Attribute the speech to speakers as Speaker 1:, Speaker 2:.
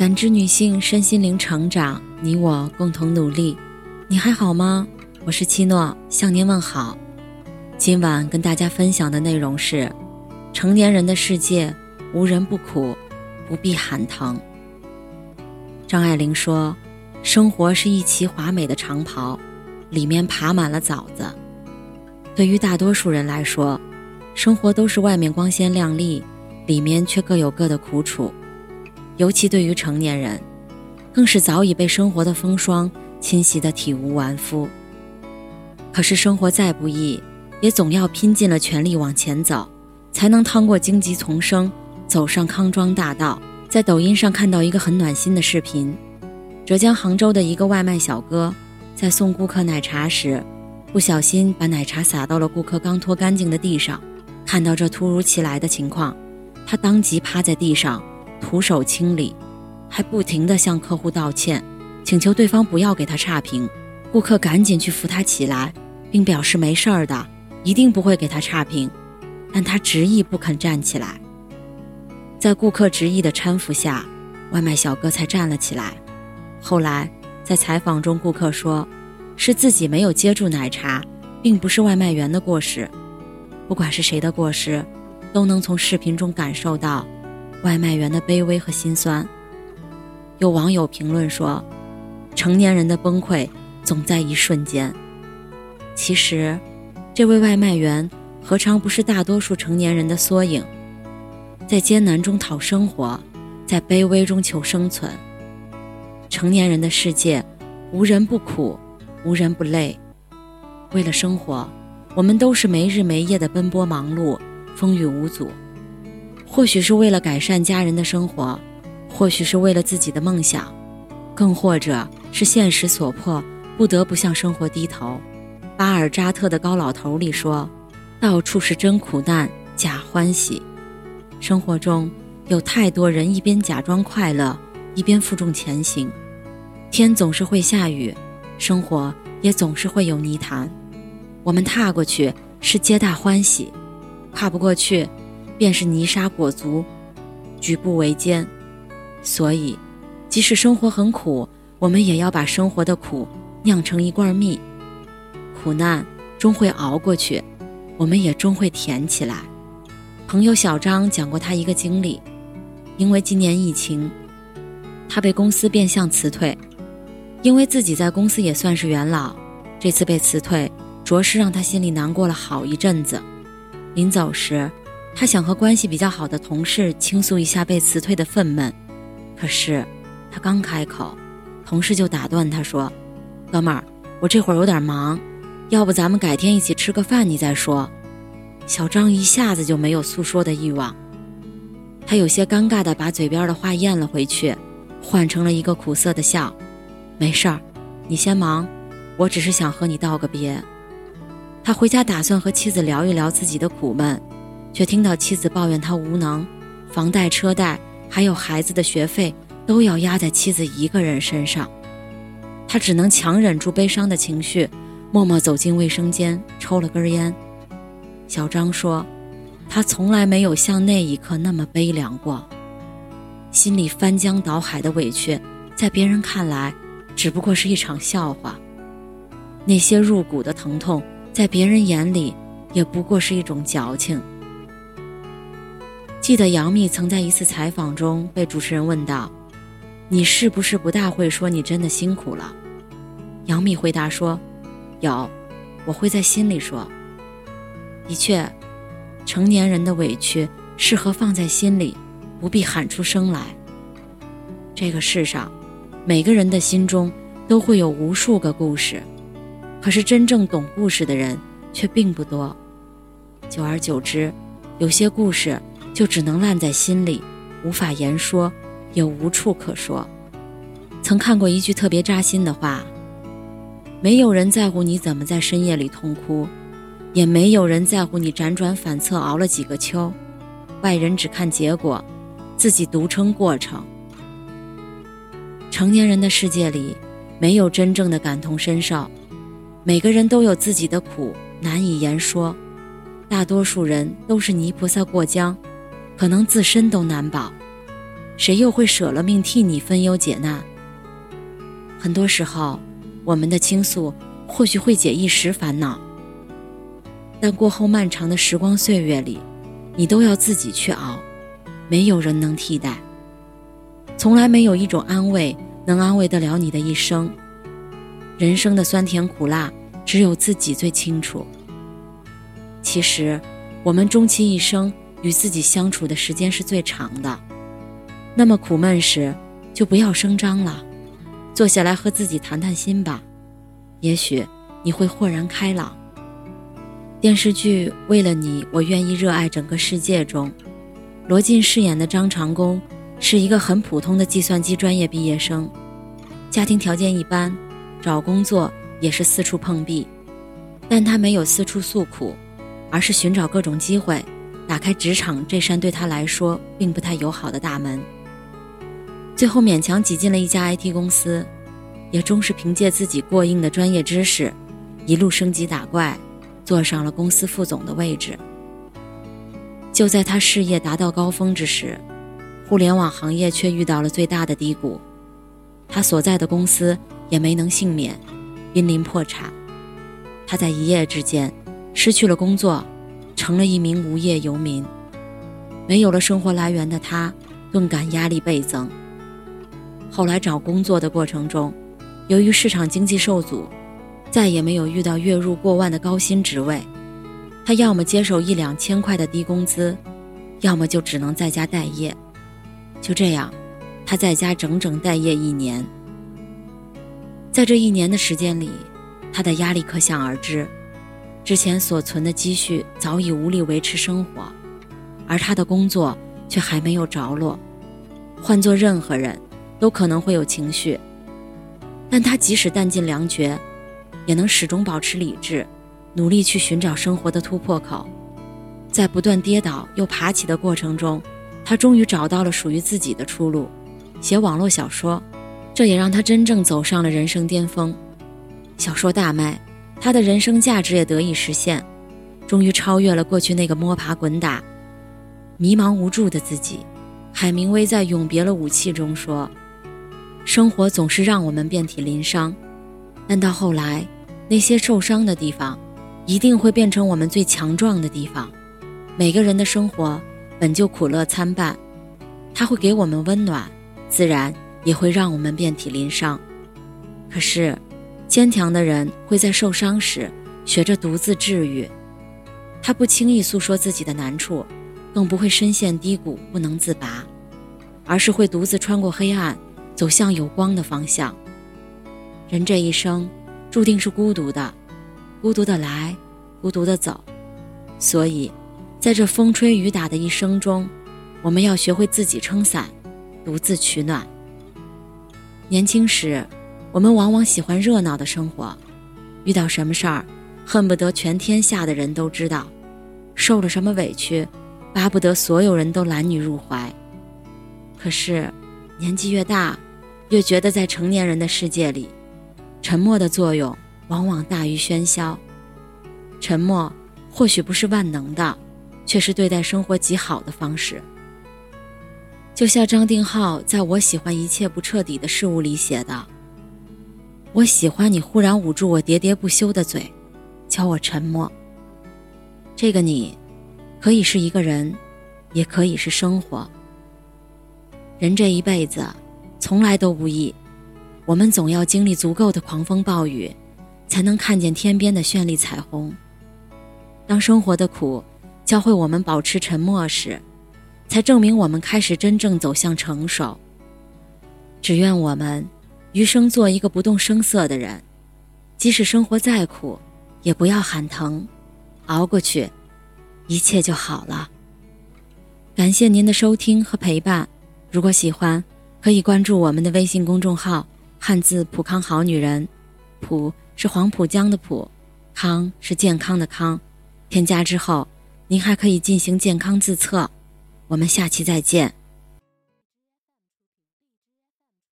Speaker 1: 感知女性身心灵成长，你我共同努力。你还好吗？我是七诺，向您问好。今晚跟大家分享的内容是：成年人的世界，无人不苦，不必喊疼。张爱玲说：“生活是一袭华美的长袍，里面爬满了枣子。”对于大多数人来说，生活都是外面光鲜亮丽，里面却各有各的苦楚。尤其对于成年人，更是早已被生活的风霜侵袭得体无完肤。可是生活再不易，也总要拼尽了全力往前走，才能趟过荆棘丛生，走上康庄大道。在抖音上看到一个很暖心的视频：浙江杭州的一个外卖小哥，在送顾客奶茶时，不小心把奶茶洒到了顾客刚拖干净的地上。看到这突如其来的情况，他当即趴在地上。徒手清理，还不停地向客户道歉，请求对方不要给他差评。顾客赶紧去扶他起来，并表示没事儿的，一定不会给他差评。但他执意不肯站起来。在顾客执意的搀扶下，外卖小哥才站了起来。后来在采访中，顾客说，是自己没有接住奶茶，并不是外卖员的过失。不管是谁的过失，都能从视频中感受到。外卖员的卑微和心酸。有网友评论说：“成年人的崩溃总在一瞬间。”其实，这位外卖员何尝不是大多数成年人的缩影？在艰难中讨生活，在卑微中求生存。成年人的世界，无人不苦，无人不累。为了生活，我们都是没日没夜的奔波忙碌，风雨无阻。或许是为了改善家人的生活，或许是为了自己的梦想，更或者是现实所迫，不得不向生活低头。巴尔扎特的《高老头》里说：“到处是真苦难，假欢喜。”生活中有太多人一边假装快乐，一边负重前行。天总是会下雨，生活也总是会有泥潭。我们踏过去是皆大欢喜，跨不过去。便是泥沙裹足，举步维艰。所以，即使生活很苦，我们也要把生活的苦酿成一罐蜜。苦难终会熬过去，我们也终会甜起来。朋友小张讲过他一个经历：因为今年疫情，他被公司变相辞退。因为自己在公司也算是元老，这次被辞退，着实让他心里难过了好一阵子。临走时。他想和关系比较好的同事倾诉一下被辞退的愤懑，可是他刚开口，同事就打断他说：“哥们儿，我这会儿有点忙，要不咱们改天一起吃个饭，你再说。”小张一下子就没有诉说的欲望，他有些尴尬地把嘴边的话咽了回去，换成了一个苦涩的笑：“没事儿，你先忙，我只是想和你道个别。”他回家打算和妻子聊一聊自己的苦闷。却听到妻子抱怨他无能，房贷、车贷，还有孩子的学费都要压在妻子一个人身上。他只能强忍住悲伤的情绪，默默走进卫生间，抽了根烟。小张说：“他从来没有像那一刻那么悲凉过，心里翻江倒海的委屈，在别人看来，只不过是一场笑话；那些入骨的疼痛，在别人眼里，也不过是一种矫情。”记得杨幂曾在一次采访中被主持人问到：“你是不是不大会说你真的辛苦了？”杨幂回答说：“有，我会在心里说。”的确，成年人的委屈适合放在心里，不必喊出声来。这个世上，每个人的心中都会有无数个故事，可是真正懂故事的人却并不多。久而久之，有些故事。就只能烂在心里，无法言说，也无处可说。曾看过一句特别扎心的话：没有人在乎你怎么在深夜里痛哭，也没有人在乎你辗转反侧熬了几个秋。外人只看结果，自己独撑过程。成年人的世界里，没有真正的感同身受，每个人都有自己的苦难以言说，大多数人都是泥菩萨过江。可能自身都难保，谁又会舍了命替你分忧解难？很多时候，我们的倾诉或许会解一时烦恼，但过后漫长的时光岁月里，你都要自己去熬，没有人能替代。从来没有一种安慰能安慰得了你的一生。人生的酸甜苦辣，只有自己最清楚。其实，我们终其一生与自己相处的时间是最长的。那么苦闷时，就不要声张了，坐下来和自己谈谈心吧，也许你会豁然开朗。电视剧《为了你，我愿意热爱整个世界》中，罗晋饰演的张长工是一个很普通的计算机专业毕业生，家庭条件一般，找工作也是四处碰壁，但他没有四处诉苦，而是寻找各种机会，打开职场这扇对他来说并不太友好的大门。最后勉强挤进了一家 IT 公司，也终是凭借自己过硬的专业知识，一路升级打怪，坐上了公司副总的位置。就在他事业达到高峰之时，互联网行业却遇到了最大的低谷，他所在的公司也没能幸免，濒临破产。他在一夜之间失去了工作，成了一名无业游民。没有了生活来源的他，顿感压力倍增。后来找工作的过程中，由于市场经济受阻，再也没有遇到月入过万的高薪职位。他要么接受一两千块的低工资，要么就只能在家待业。就这样，他在家整整待业一年。在这一年的时间里，他的压力可想而知。之前所存的积蓄早已无力维持生活，而他的工作却还没有着落。换做任何人。都可能会有情绪，但他即使弹尽粮绝，也能始终保持理智，努力去寻找生活的突破口。在不断跌倒又爬起的过程中，他终于找到了属于自己的出路——写网络小说。这也让他真正走上了人生巅峰。小说大卖，他的人生价值也得以实现，终于超越了过去那个摸爬滚打、迷茫无助的自己。海明威在《永别了，武器》中说。生活总是让我们遍体鳞伤，但到后来，那些受伤的地方，一定会变成我们最强壮的地方。每个人的生活本就苦乐参半，它会给我们温暖，自然也会让我们遍体鳞伤。可是，坚强的人会在受伤时学着独自治愈，他不轻易诉说自己的难处，更不会深陷低谷不能自拔，而是会独自穿过黑暗。走向有光的方向。人这一生，注定是孤独的，孤独的来，孤独的走。所以，在这风吹雨打的一生中，我们要学会自己撑伞，独自取暖。年轻时，我们往往喜欢热闹的生活，遇到什么事儿，恨不得全天下的人都知道；受了什么委屈，巴不得所有人都揽你入怀。可是，年纪越大，越觉得在成年人的世界里，沉默的作用往往大于喧嚣。沉默或许不是万能的，却是对待生活极好的方式。就像张定浩在我喜欢一切不彻底的事物里写的：“我喜欢你忽然捂住我喋喋不休的嘴，教我沉默。这个你，可以是一个人，也可以是生活。人这一辈子。”从来都不易，我们总要经历足够的狂风暴雨，才能看见天边的绚丽彩虹。当生活的苦教会我们保持沉默时，才证明我们开始真正走向成熟。只愿我们余生做一个不动声色的人，即使生活再苦，也不要喊疼，熬过去，一切就好了。感谢您的收听和陪伴，如果喜欢。可以关注我们的微信公众号“汉字浦康好女人”，浦是黄浦江的浦，康是健康的康。添加之后，您还可以进行健康自测。我们下期再见。